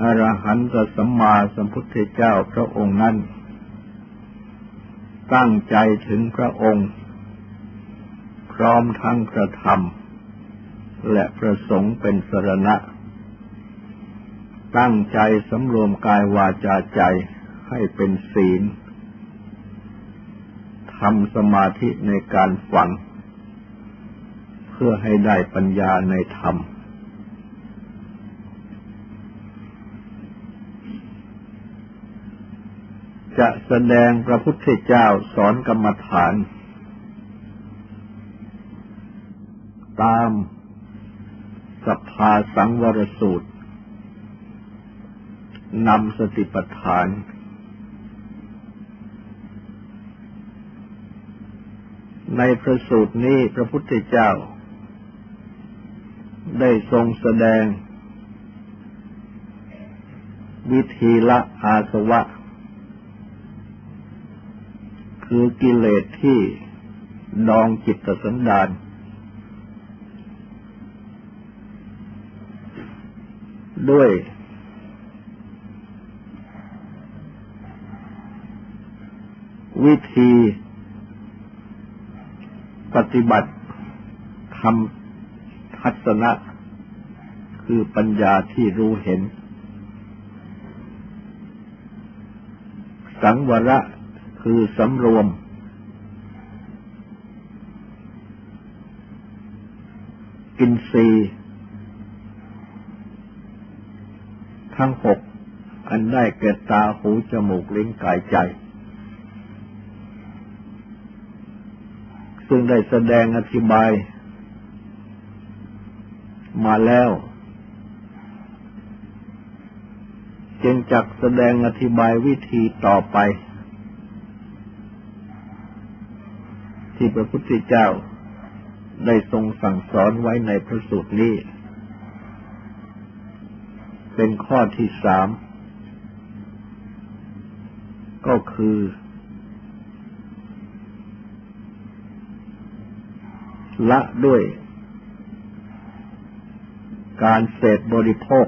อรหันตสัมมาสัมพุทธเจ้าพระองค์นั้น ตั้งใจถึงพระองค์ พร้อมทั้งพระธรรม และพระสงฆ์เป็นสรณะ ตั้งใจสำรวมกายวาจาใจให้เป็นศีลทำสมาธิในการฟัง เพื่อให้ได้ปัญญาในธรรม จะแสดงพระพุทธเจ้าสอนกรรมฐาน ตามสัพพาสังวรสูตรนำสติปัฏฐาน ในพระสูตรนี้พระพุทธเจ้า ได้ทรงแสดง วิธีละอาสวะ คือกิเลสที่ดองจิตสันดาน ด้วย วิธี ปฏิบัติทำทัศนะ คือปัญญาที่รู้เห็น สังวระ คือสำรวมกินซีทั้งหก อันได้แก่ตาหูจมูกลิ้นกายใจ ซึ่งได้แสดงอธิบาย มาแล้ว จึงจักแสดงอธิบายวิธีต่อไป ที่พระพุทธเจ้าได้ทรงสั่งสอนไว้ในพระสูตรนี้ เป็นข้อที่สาม ก็คือ ละด้วย การเสพบริโภค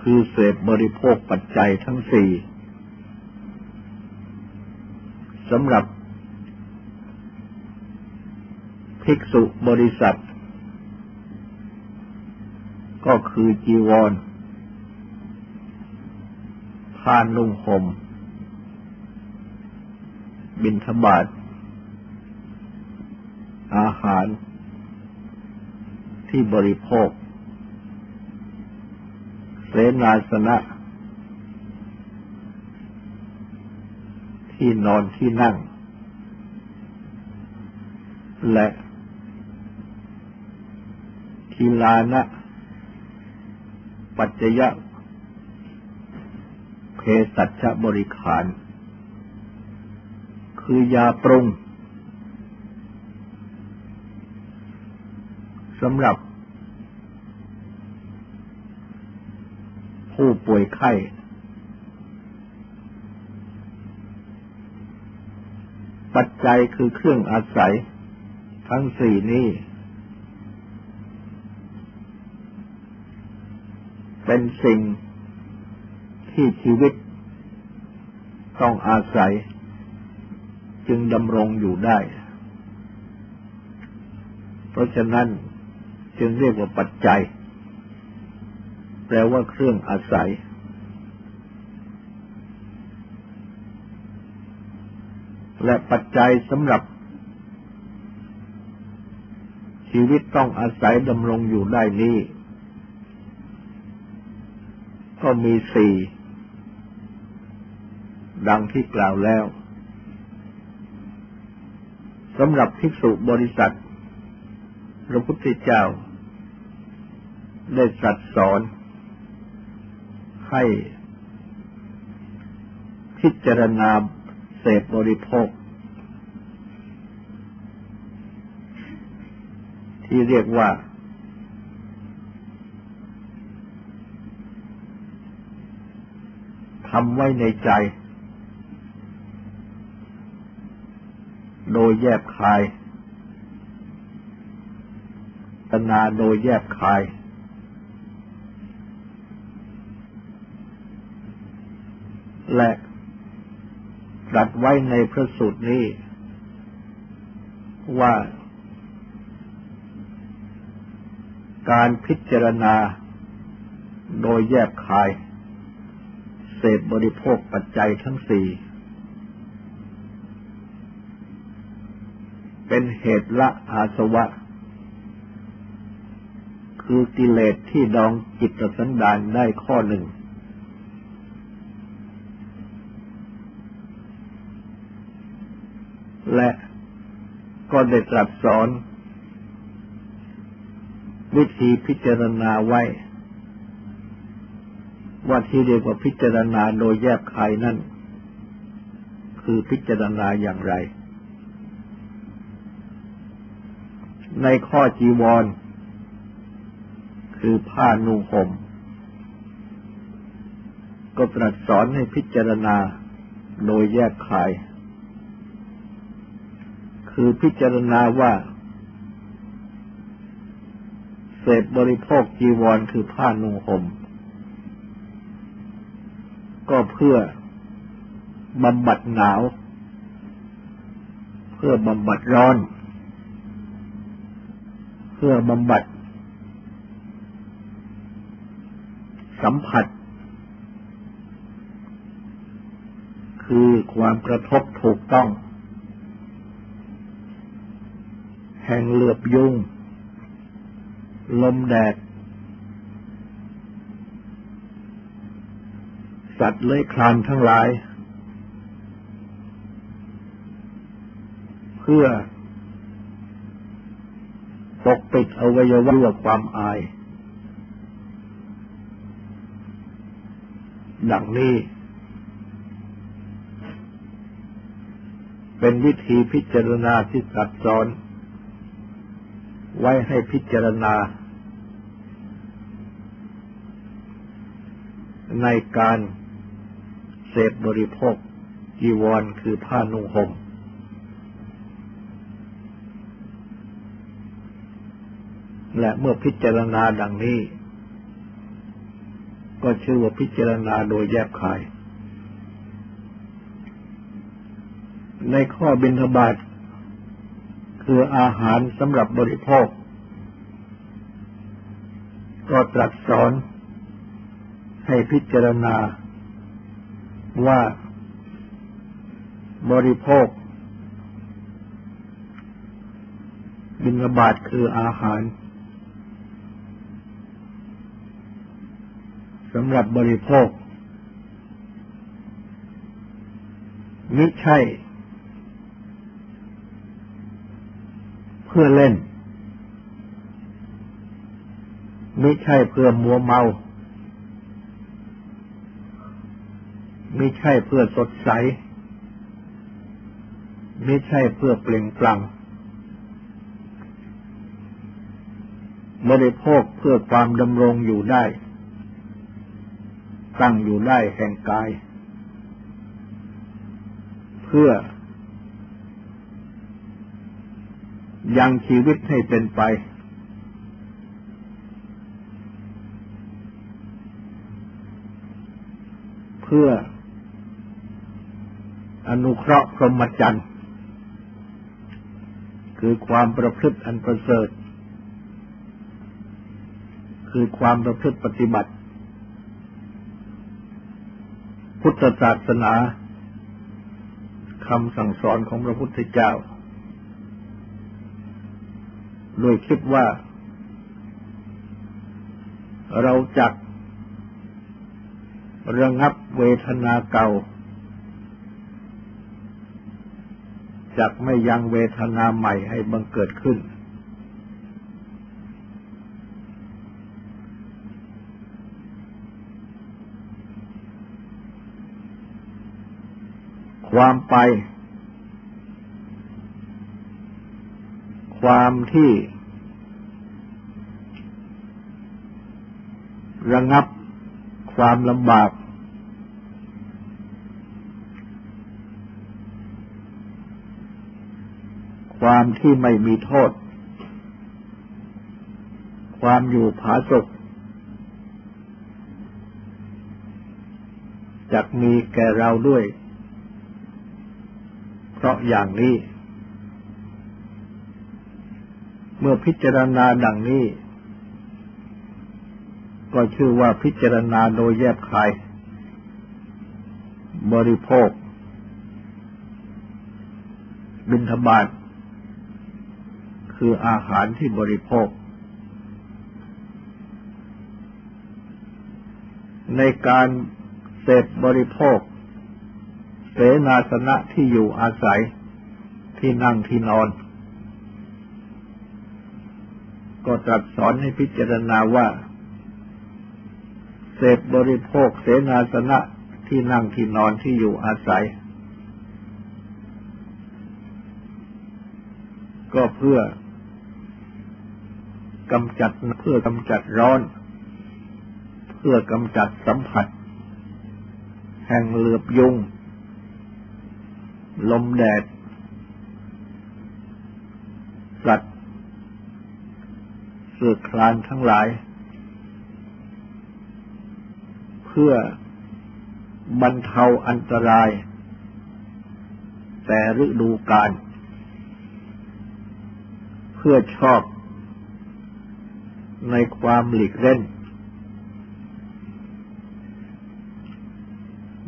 คือเสพบริโภคปัจจัยทั้งสี่ สำหรับภิกษุบริษัท ก็คือจีวรผ้านุ่งห่มบินทบาทอาหารที่บริโภค เสนาสนะ ที่นอนที่นั่ง และทีลานะ ปัจจยะเพสัชบริขาร คือยาปรุงสำหรับผู้ป่วยไข้ ปัจจัยคือเครื่องอาศัย ทั้งสี่นี้ เป็นสิ่งที่ชีวิตต้องอาศัย จึงดำรงอยู่ได้ เพราะฉะนั้นจึงเรียกว่าปัจจัย แปลว่าเครื่องอาศัย และปัจจัยสำหรับชีวิตต้องอาศัยดำรงอยู่ได้นี้ ก็มีสี่ดังที่กล่าวแล้วสำหรับภิกษุบริษัทพระพุทธเจ้า ได้สัตสอน ให้พิจารณา เสพบริโภค ที่เรียกว่า ทำไว้ในใจ โดยแยบคาย ตนาโดยแยบคาย และ รัสไว้ในพระสูตรนี้ ว่า การพิจารณาโดยแยบคาย เสพบริโภคปัจจัยทั้งสี่เป็นเหตุละอาสวะ คือกิเลสที่ดองจิตสันดานได้ข้อหนึ่ง และก็ได้ตรัสสอน วิธีพิจารณาไว้ ว่าที่เรียกว่าพิจารณาโดยแยบคายนั่น คือพิจารณาอย่างไร ในข้อจีวร คือผ้านุ่งห่มก็ตรัสสอนให้พิจารณาโดยแยกคาย คือพิจารณาว่าเศษบริโภคจีวรคือผ้านุ่งห่มก็เพื่อบำบัดหนาว เพื่อบำบัดร้อน เพื่อบำบัด สัมผัส คือความกระทบถูกต้อง แห่งเหลือบยุง ลมแดด สัตว์เลื้อยคลานทั้งหลาย เพื่อปกปิดอวัยวะความอาย ดังนี้ เป็นวิธีพิจารณาที่ตัดซ้อน ไว้ให้พิจารณา ในการเสพบริโภคจีวรคือผ้านุ่งห่มและเมื่อพิจารณาดังนี้ ก็ชื่อว่าพิจารณาโดยแยบคาย ในข้อบิณฑบาต คืออาหารสำหรับบริโภค ก็ตรัสสอนให้พิจารณา ว่าบริโภค บิณฑบาตคืออาหารสำหรับบริโภค ไม่ใช่ พื่อเล่น ไม่ใช่เพื่อมัวเมา ไม่ใช่เพื่อสดใส ไม่ใช่เพื่อเปล่งปลั่งบริโภคเพื่อความดำรงอยู่ได้ ตั้งอยู่ได้แห่งกาย เพื่อ ยังชีวิตให้เป็นไป เพื่ออนุเคราะห์พรหมจรรย์คือความประพฤติอันประเสริฐ คือความประพฤติปฏิบัติ พุทธศาสนาคำสั่งสอนของพระพุทธเจ้า ด้วยคิดว่า เราจักระงับเวทนาเก่าจักไม่ยังเวทนาใหม่ให้บังเกิดขึ้น ความไป ความที่ระงับความลำบาก ความที่ไม่มีโทษ ความอยู่ผาสุกจะมีแก่เราด้วย เพราะอย่างนี้ เมื่อพิจารณาดังนี้ ก็ชื่อว่าพิจารณาโดยแยบคาย บริโภค บิณฑบาตคืออาหารที่บริโภค ในการเสพบริโภค เสนาสนะที่อยู่อาศัยที่นั่งที่นอน ก็ตรัสสอนให้พิจารณาว่า เสพบริโภคเสนาสนะที่นั่งที่นอนที่อยู่อาศัย ก็เพื่อกำจัดเพื่อกำจัดร้อน เพื่อกำจัดสัมผัส แห่งเหลือบยุง ลมแดด สัตว์ เสือคลานทั้งหลาย เพื่อบรรเทาอันตราย แต่ฤดูกาลเพื่อชอบในความหลีกเล่น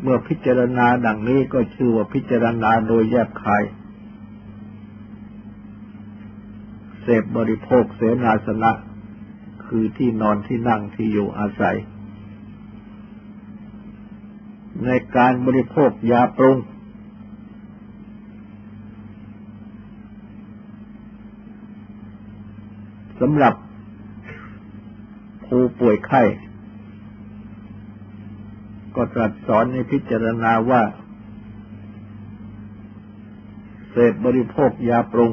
เมื่อพิจารณาดังนี้ก็ชื่อว่าพิจารณาโดยแยบคาย เสพบริโภคเสนาสนะ คือที่นอนที่นั่งที่อยู่อาศัย ในการบริโภคยาปรุง สำหรับผู้ป่วยไข้ก็ตรัสสอนในพิจารณาว่า เสพบริโภคยาปรุง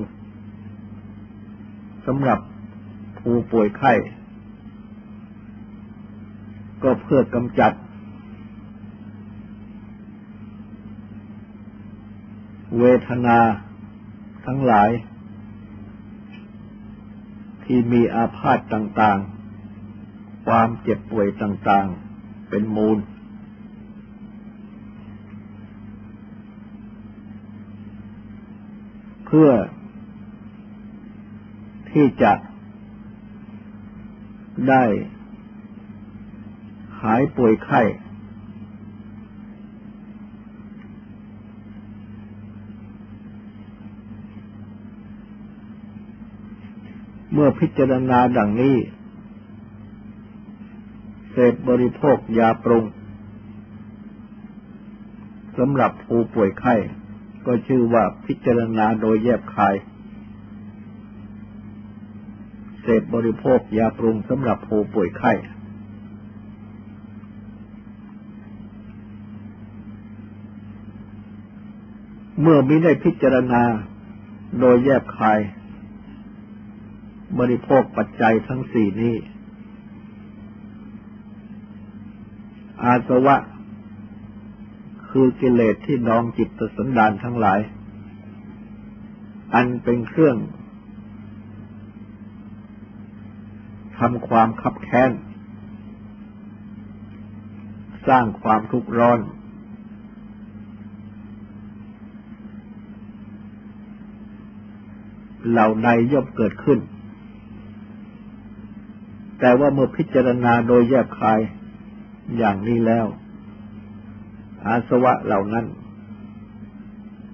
สำหรับผู้ป่วยไข้ ก็เพื่อกำจัด เวทนาทั้งหลาย ที่มีอาพาธต่างๆ ความเจ็บป่วยต่างๆ เป็นมูลพื่อ ที่จะได้หายป่วยไข้ เมื่อพิจารณาดังนี้ เสพบริโภคยาปรุงสำหรับผู้ป่วยไข้ ก็ชื่อว่าพิจารณาโดยแยบคาย เสพบริโภคยาปรุงสำหรับผู้ป่วยไข้ เมื่อมิได้พิจารณาโดยแยบคาย บริโภคปัจจัยทั้งสี่นี้ อาสวะ คือกิเลสที่นองจิตสันดานทั้งหลาย อันเป็นเครื่อง ทำความขับแค้น สร้างความทุกข์ร้อน เหล่าใดย่อมเกิดขึ้น แต่ว่าเมื่อพิจารณาโดยแยบคายอย่างนี้แล้ว อาสวะเหล่านั้น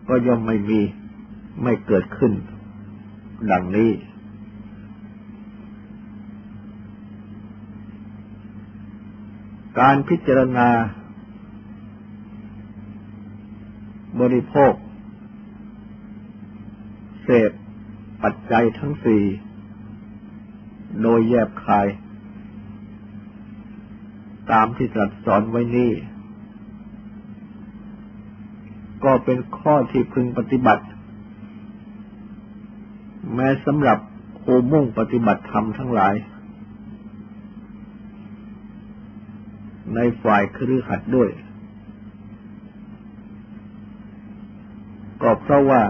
ก็ย่อมไม่มีไม่เกิดขึ้น ดังนี้ การพิจารณา บริโภค เสพปัจจัยทั้งสี่ โดยแยบคาย ตามที่ตรัสสอนไว้นี้ก็ก็เป็นข้อที่พึงปฏิบัติ แม้สำหรับผู้มุ่งปฏิบัติธรรมทั้งหลาย ในฝ่ายครือขัดด้วย ก็เพราะว่า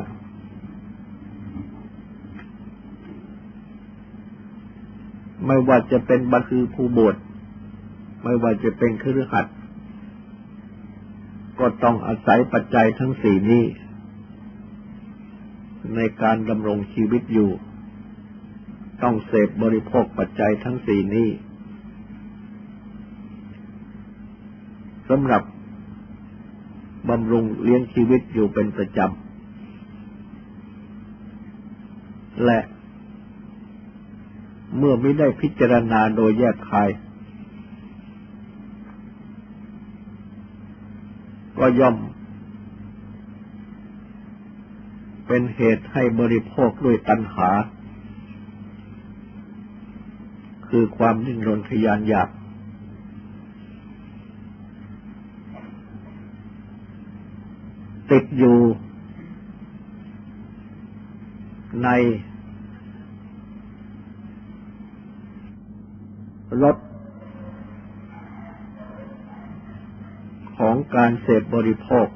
ไม่ว่าจะเป็นบัคือผู้บวชไม่ว่าจะเป็นครือขัดก็ต้องอาศัยปัจจัยทั้งสี่นี้ ในการดำรงชีวิตอยู่ ต้องเสพบริโภคปัจจัยทั้งสี่นี้ สำหรับบำรุงเลี้ยงชีวิตอยู่เป็นประจำ และเมื่อไม่ได้พิจารณาโดยแยกคาย ก็ย่อม เป็นเหตุให้บริโภคด้วยตัณหา คือความดิ้นรนทยานอยาก ติดอยู่ ในรถของการเสพบริโภค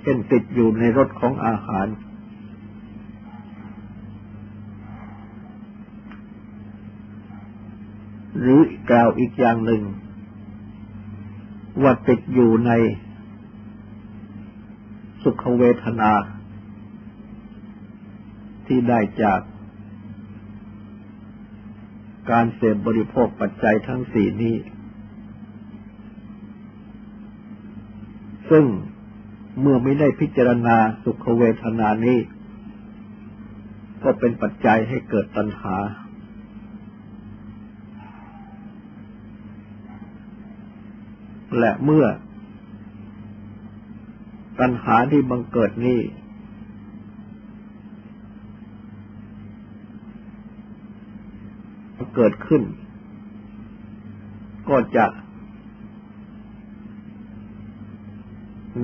เช่นติดอยู่ในรสของอาหาร หรือกล่าวอีกอย่างหนึ่ง ว่าติดอยู่ในสุขเวทนา ที่ได้จากการเสพบริโภคปัจจัยทั้งสี่นี้ ซึ่งเมื่อไม่ได้พิจารณาสุขเวทนานี้ ก็เป็นปัจจัยให้เกิดตัณหา และเมื่อตัณหาที่บังเกิดนี้ เกิดขึ้น ก็จะ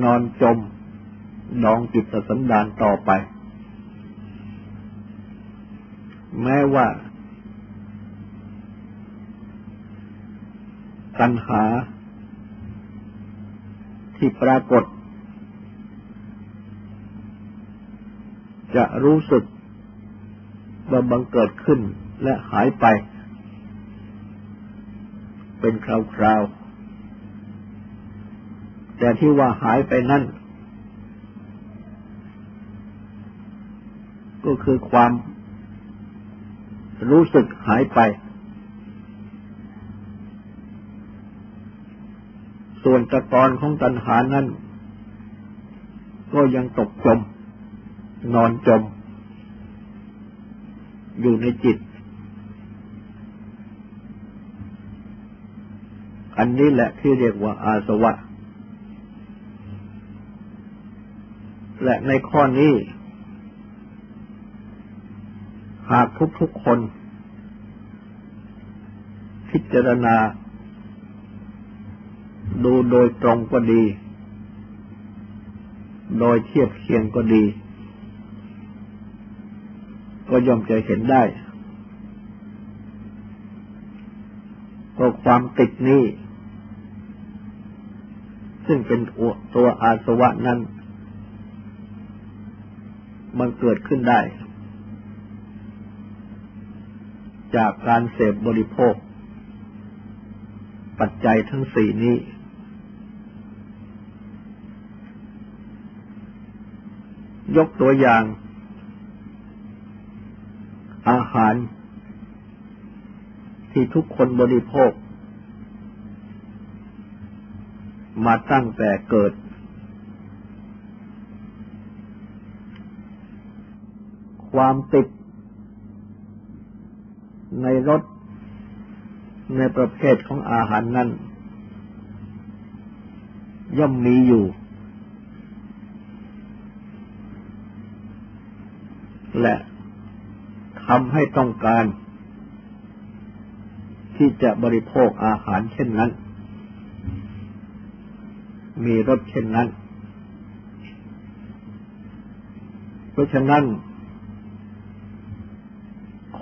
นอนจมดองจิตสันดานต่อไป แม้ว่า ตัณหา ที่ปรากฏ จะรู้สึกว่าบังเกิดขึ้นและหายไป เป็นคราวๆ แต่ที่ว่าหายไปนั่น ก็คือความรู้สึกหายไป ส่วนตะกอนของตัณหานั้น ก็ยังตกจม นอนจม อยู่ในจิต อันนี้แหละที่เรียกว่าอาสวะ และในข้อนี้ หากทุกๆคน พิจารณา ดูโดยตรงก็ดี โดยเทียบเคียงก็ดี ก็ย่อมจะเห็นได้ก็ความติดนี้ ซึ่งเป็นตัวอาสวะนั้น มันเกิดขึ้นได้ จากการเสพบริโภค ปัจจัยทั้งสี่นี้ ยกตัวอย่าง อาหารที่ทุกคนบริโภค มาตั้งแต่เกิด ความติด ในรสในประเภทของอาหารนั้น ย่อมมีอยู่ และทำให้ต้องการ ที่จะบริโภคอาหารเช่นนั้น มีรสเช่นนั้น เพราะฉะนั้น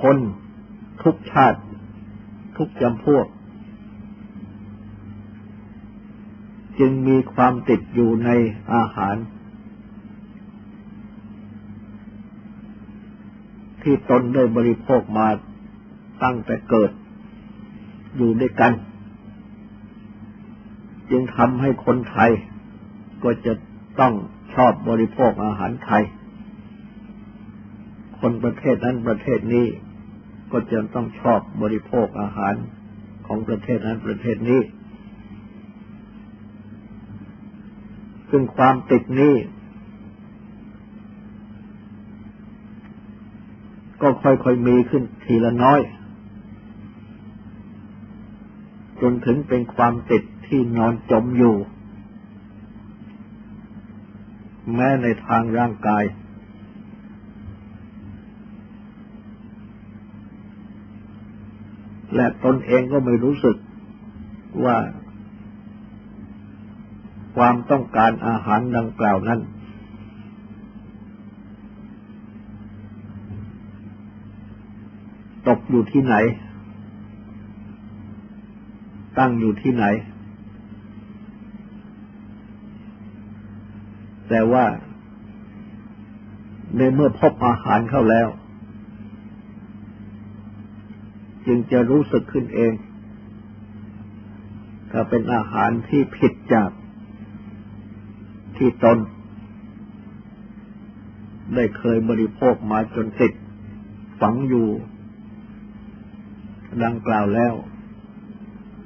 คนทุกชาติ ทุกจำพวก จึงมีความติดอยู่ในอาหาร ที่ตนได้บริโภคมาตั้งแต่เกิดอยู่ด้วยกัน จึงทำให้คนไทย ก็จะต้องชอบบริโภคอาหารไทย คนประเทศนั้นประเทศนี้ ก็จะต้องชอบบริโภคอาหารของประเทศนั้นประเทศนี้ ซึ่งความติดนี้ ก็ค่อยๆมีขึ้นทีละน้อย จนถึงเป็นความติดที่นอนจมอยู่ แม้ในทางร่างกาย และตนเองก็ไม่รู้สึกว่า ความต้องการอาหารดังกล่าวนั้นตกอยู่ที่ไหน ตั้งอยู่ที่ไหน แต่ว่าในเมื่อพบอาหารเข้าแล้ว จึงจะรู้สึกขึ้นเอง ถ้าเป็นอาหารที่ผิดจากที่ตน ได้เคยบริโภคมาจนติดฝังอยู่ ดังกล่าวแล้ว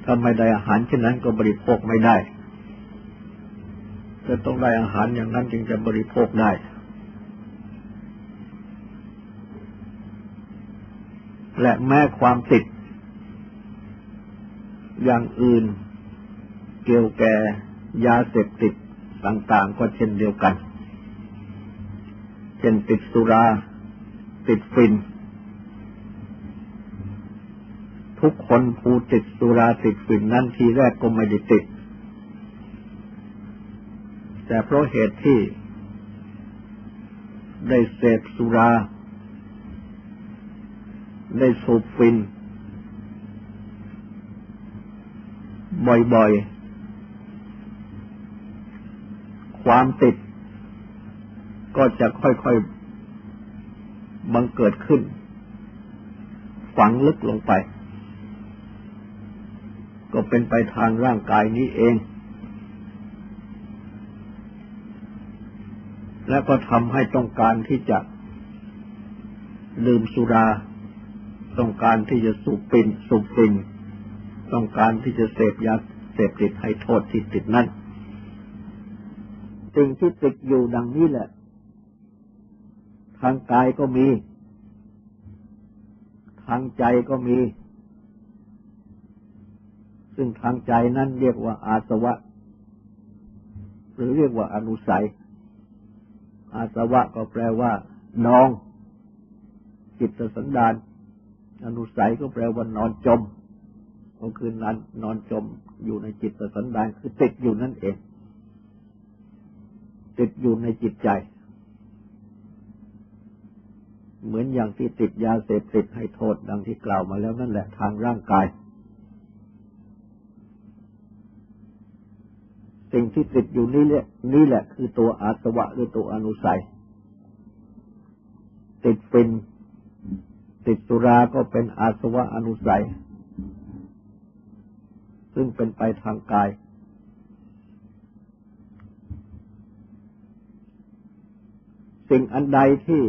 ถ้าไม่ได้อาหารเช่นนั้นก็บริโภคไม่ได้จะต้องได้อาหารอย่างนั้นจึงจะบริโภคได้ และแม้ความติด อย่างอื่น เกี่ยวแก่ยาเสพติดต่างๆก็เช่นเดียวกัน เช่นติดสุรา ติดฟิน ทุกคนผู้ติดสุราติดฝิ่นนั้นทีแรกก็ไม่ได้ติด แต่เพราะเหตุที่ได้เสพสุรา ได้สูบฟิน บ่อยๆ ความติด ก็จะค่อยๆ บังเกิดขึ้น ฝังลึกลงไป ก็เป็นไปทางร่างกายนี้เอง และก็ทำให้ต้องการที่จะดื่มสุรา ต้องการที่จะสูบปินสูบฟินต้องการที่จะเสพยาเสพติดให้โทษที่ติดนั่นสิ่งที่ติดอยู่ดังนี้แหละ ทางกายก็มี ทางใจก็มี ซึ่งทางใจนั้นเรียกว่าอาสวะ หรือเรียกว่าอนุสัย อาสวะก็แปลว่านอง จิตสันดาน อนุสัยก็แปลว่านอนจมก็คือนั้นนอนจมอยู่ในจิตสันดานคือติดอยู่นั่นเอง ติดอยู่ในจิตใจ เหมือนอย่างที่ติดยาเสพติดให้โทษดังที่กล่าวมาแล้วนั่นแหละทางร่างกาย สิ่งที่ติดอยู่นี่แหละนี่แหละคือตัวอาสวะหรือตัวอนุสัย ติดเป็น ติดสุราก็เป็นอาสวะอนุสัย ซึ่งเป็นไปทางกาย สิ่งอันใดที่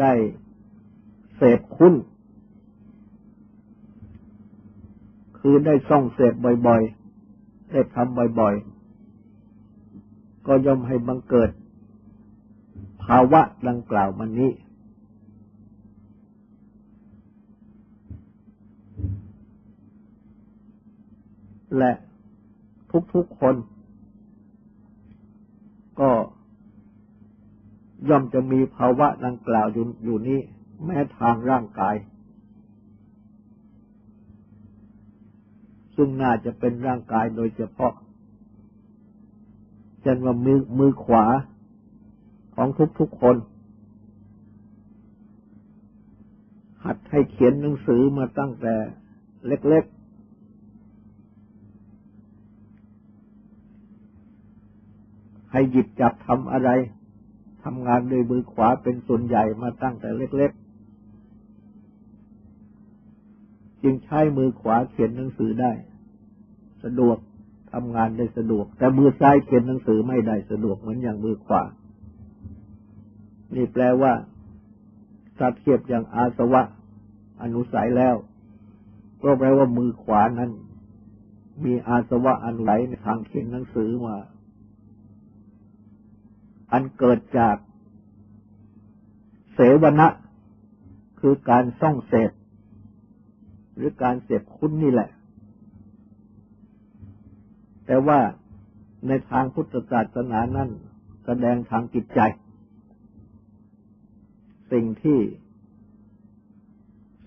ได้เสพคุณคือได้ส่องเสพบ่อยๆ ได้ทำบ่อยๆ ก็ย่อมให้บังเกิด ภาวะดังกล่าวมันนี้ และทุกๆคน ก็ย่อมจะมีภาวะดังกล่าวอยู่อยู่นี้ แม้ทางร่างกาย ซึ่งน่าจะเป็นร่างกายโดยเฉพาะเช่นว่ามือมือขวาของทุกๆคน หัดให้เขียนหนังสือมาตั้งแต่เล็ก ๆ ให้หยิบจับทำอะไรทำงานด้วยมือขวาเป็นส่วนใหญ่มาตั้งแต่เล็ก ๆ จึงใช้มือขวาเขียนหนังสือได้ สะดวกทำงานได้สะดวก แต่มือซ้ายเขียนหนังสือไม่ได้สะดวกเหมือนอย่างมือขวา นี่แปลว่าถ้าเทียบอย่างอาสวะ อนุสัยแล้วก็แปลว่ามือขวานั้น มีอาสวะอันุสัยในทางเขียนหนังสือมา อันเกิดจาก เสวนะ คือการส่องเสพ หรือการเสพคุณนี่แหละ แต่ว่าในทางพุทธศาสนานั้นแสดงทางจิตใจ สิ่งที่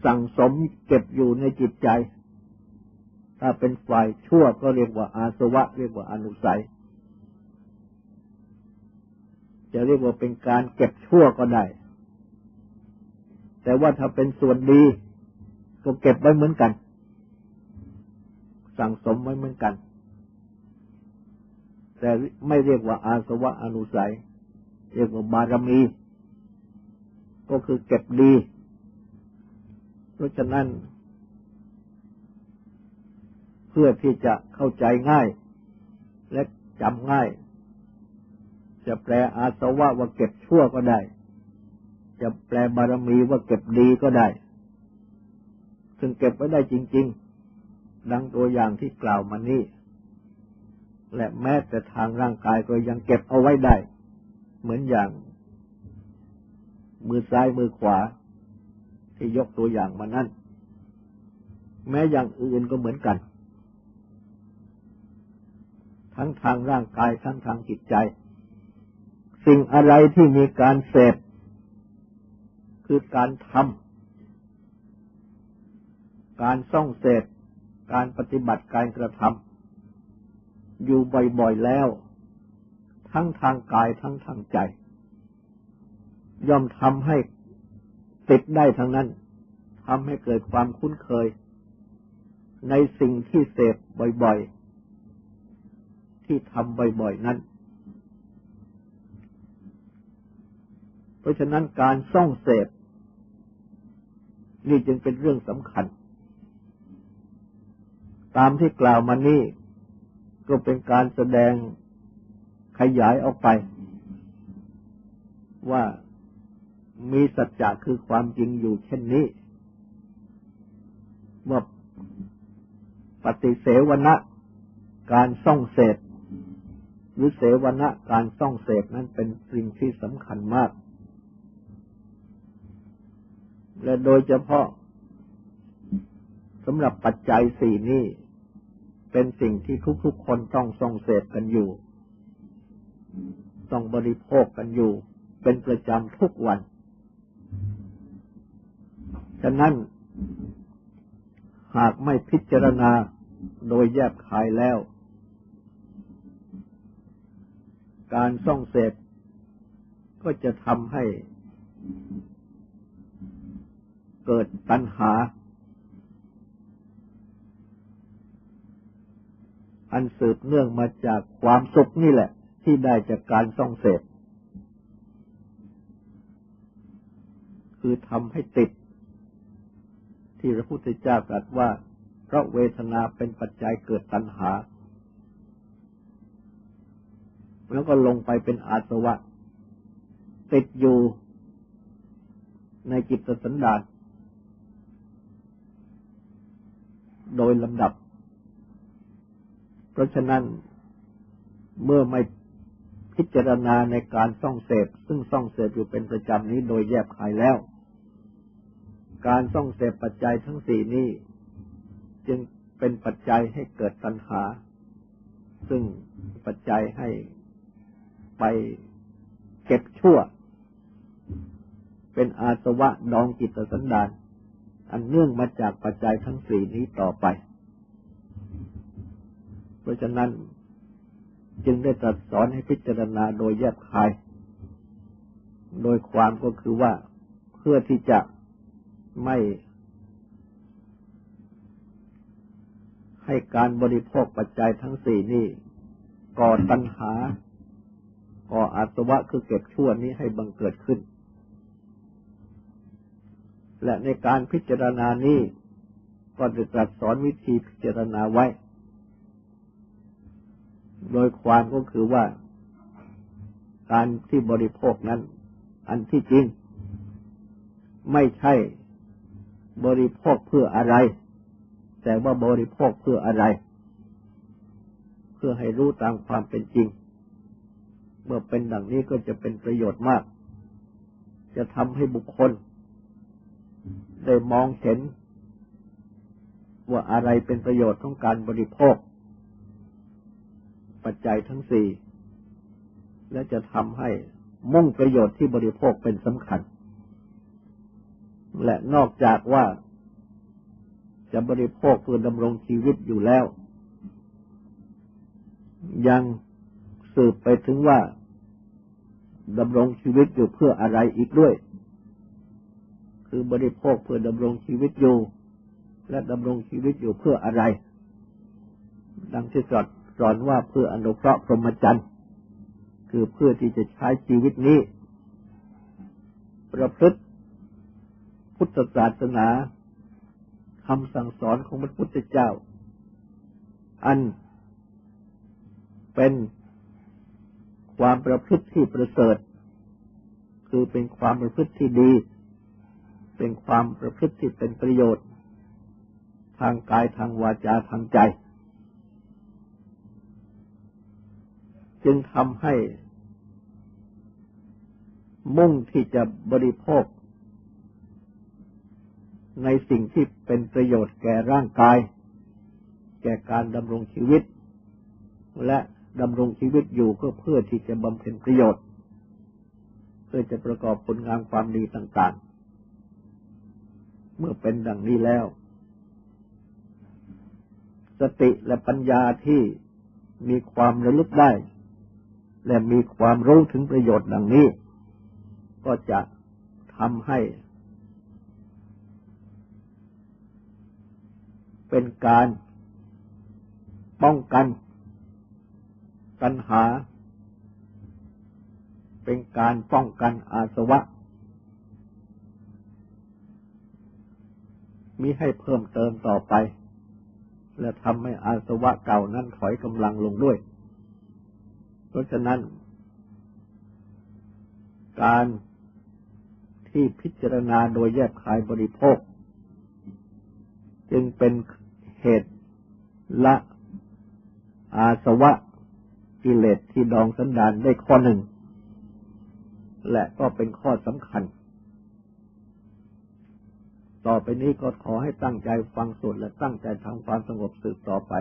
สั่งสมเก็บอยู่ในจิตใจ ถ้าเป็นฝ่ายชั่วก็เรียกว่าอาสวะ เรียกว่าอนุสัย จะเรียกว่าเป็นการเก็บชั่วก็ได้ แต่ว่าถ้าเป็นส่วนดี ก็เก็บไว้เหมือนกัน สั่งสมไว้เหมือนกัน แต่ไม่เรียกว่าอาสวะอนุสัย เรียกว่าบารมี ก็คือเก็บดี เพราะฉะนั้น เพื่อที่จะเข้าใจง่าย และจำง่าย จะแปลอาสวะว่าเก็บชั่วก็ได้ จะแปลบารมีว่าเก็บดีก็ได้ ซึ่งเก็บไว้ได้จริง ๆ ดังตัวอย่างที่กล่าวมานี้ และแม้แต่ทางร่างกายก็ยังเก็บเอาไว้ได้ เหมือนอย่าง มือซ้ายมือขวา ที่ยกตัวอย่างมานั่นแม้อย่างอื่นก็เหมือนกัน ทั้งทางร่างกายทั้งทางจิตใจ สิ่งอะไรที่มีการเสพคือการทำ การส่องเสพการปฏิบัติการกระทำอยู่บ่อยๆแล้ว ทั้งทางกายทั้งทางใจ ย่อมทำให้ติดได้ทั้งนั้นทำให้เกิดความคุ้นเคย ในสิ่งที่เสพบ่อยๆ ที่ทำบ่อยๆ นั้น เพราะฉะนั้นการส่องเสพนี่จึงเป็นเรื่องสำคัญ ตามที่กล่าวมานี่ก็เป็นการแสดงขยายออกไป ว่ามีสัจจะคือความจริงอยู่เช่นนี้ ว่าปฏิเสวนะการส่องเสพหรือเสวนะการส่องเสพนั้นเป็นสิ่งที่สำคัญมาก และโดยเฉพาะสำหรับปัจจัยสี่นี้ เป็นสิ่งที่ทุกๆคนต้องส่องเสพกันอยู่ ต้องบริโภคกันอยู่ เป็นประจำทุกวัน ฉะนั้น หากไม่พิจารณาโดยแยบคายแล้ว การส่องเสพก็จะทำให้เกิดตัณหา อันสืบเนื่องมาจากความสุขนี่แหละ ที่ได้จากการส่องเสพคือทำให้ติด ที่พระพุทธเจ้าตรัสว่า เพราะเวทนาเป็นปัจจัยเกิดตัณหา แล้วก็ลงไปเป็นอาสวะ ติดอยู่ในจิตสันดานโดยลำดับ เพราะฉะนั้นเมื่อไม่พิจารณาในการส่องเสพ ซึ่งส่องเสพอยู่เป็นประจำนี้โดยแยบคายแล้ว การส่องเสพปัจจัยทั้งสี่นี้ จึงเป็นปัจจัยให้เกิดตัณหา ซึ่งปัจจัยให้ไปเก็บชั่ว เป็นอาสวะดองจิตสันดาน อันเนื่องมาจากปัจจัยทั้งสี่นี้ต่อไป ราะฉะนั้นจึงได้ตรัสสอนให้พิจารณาโดยแยบคาย โดยความก็คือว่าเพื่อที่จะไม่ให้การบริโภคปัจจัยทั้งสี่นี้ก่อตัณหา ก่ออาสวะคือเก็บชั่วนี้ให้บังเกิดขึ้น และในการพิจารณานี้ก็จะตรัสสอนวิธีพิจารณาไว้ โดยความก็คือว่า การที่บริโภคนั้น อันที่จริง ไม่ใช่บริโภคเพื่ออะไร แต่ว่าบริโภคเพื่ออะไร เพื่อให้รู้ตามความเป็นจริง เมื่อเป็นดังนี้ก็จะเป็นประโยชน์มาก จะทำให้บุคคล ได้มองเห็นว่าอะไรเป็นประโยชน์ของการบริโภค ปัจจัยทั้งสี่ และจะทำให้มุ่งประโยชน์ที่บริโภคเป็นสำคัญ และนอกจากว่าจะบริโภคเพื่อดำรงชีวิตอยู่แล้ว ยังสืบไปถึงว่าดำรงชีวิตอยู่เพื่ออะไรอีกด้วย คือบริโภคเพื่อดำรงชีวิตอยู่ และดำรงชีวิตอยู่เพื่ออะไร ดังที่ตรัส สอนว่าเพื่ออนุเคราะห์พรหมจรรย์คือเพื่อที่จะใช้ชีวิตนี้ ประพฤติพุทธศาสนาคำสั่งสอนของพระพุทธเจ้า อันเป็นความประพฤติที่ประเสริฐ คือเป็นความประพฤติที่ดี เป็นความประพฤติที่เป็นประโยชน์ ทางกายทางวาจาทางใจ จึงทำให้มุ่งที่จะบริโภค ในสิ่งที่เป็นประโยชน์แก่ร่างกาย แก่การดำรงชีวิต และดำรงชีวิตอยู่ก็เพื่อที่จะบำเพ็ญประโยชน์ เพื่อจะประกอบผลงานความดีต่าง ๆ เมื่อเป็นดังนี้แล้ว สติและปัญญาที่มีความระลึกได้ และมีความรู้ถึงประโยชน์ดังนี้ ก็จะทำให้ เป็นการป้องกันปัญหา เป็นการป้องกันอาสวะมิให้เพิ่มเติมต่อไป และทำให้อาสวะเก่านั้นถอยกำลังลงด้วย ราะฉะนั้น การที่พิจารณาโดยแยกคายบริโภค จึงเป็นเหตุละอาสวะกิเลสที่ดองสันดานได้ข้อหนึ่ง และก็เป็นข้อสำคัญ ต่อไปนี้ก็ขอให้ตั้งใจฟังสวดและตั้งใจทำความสงบสืบต่อไป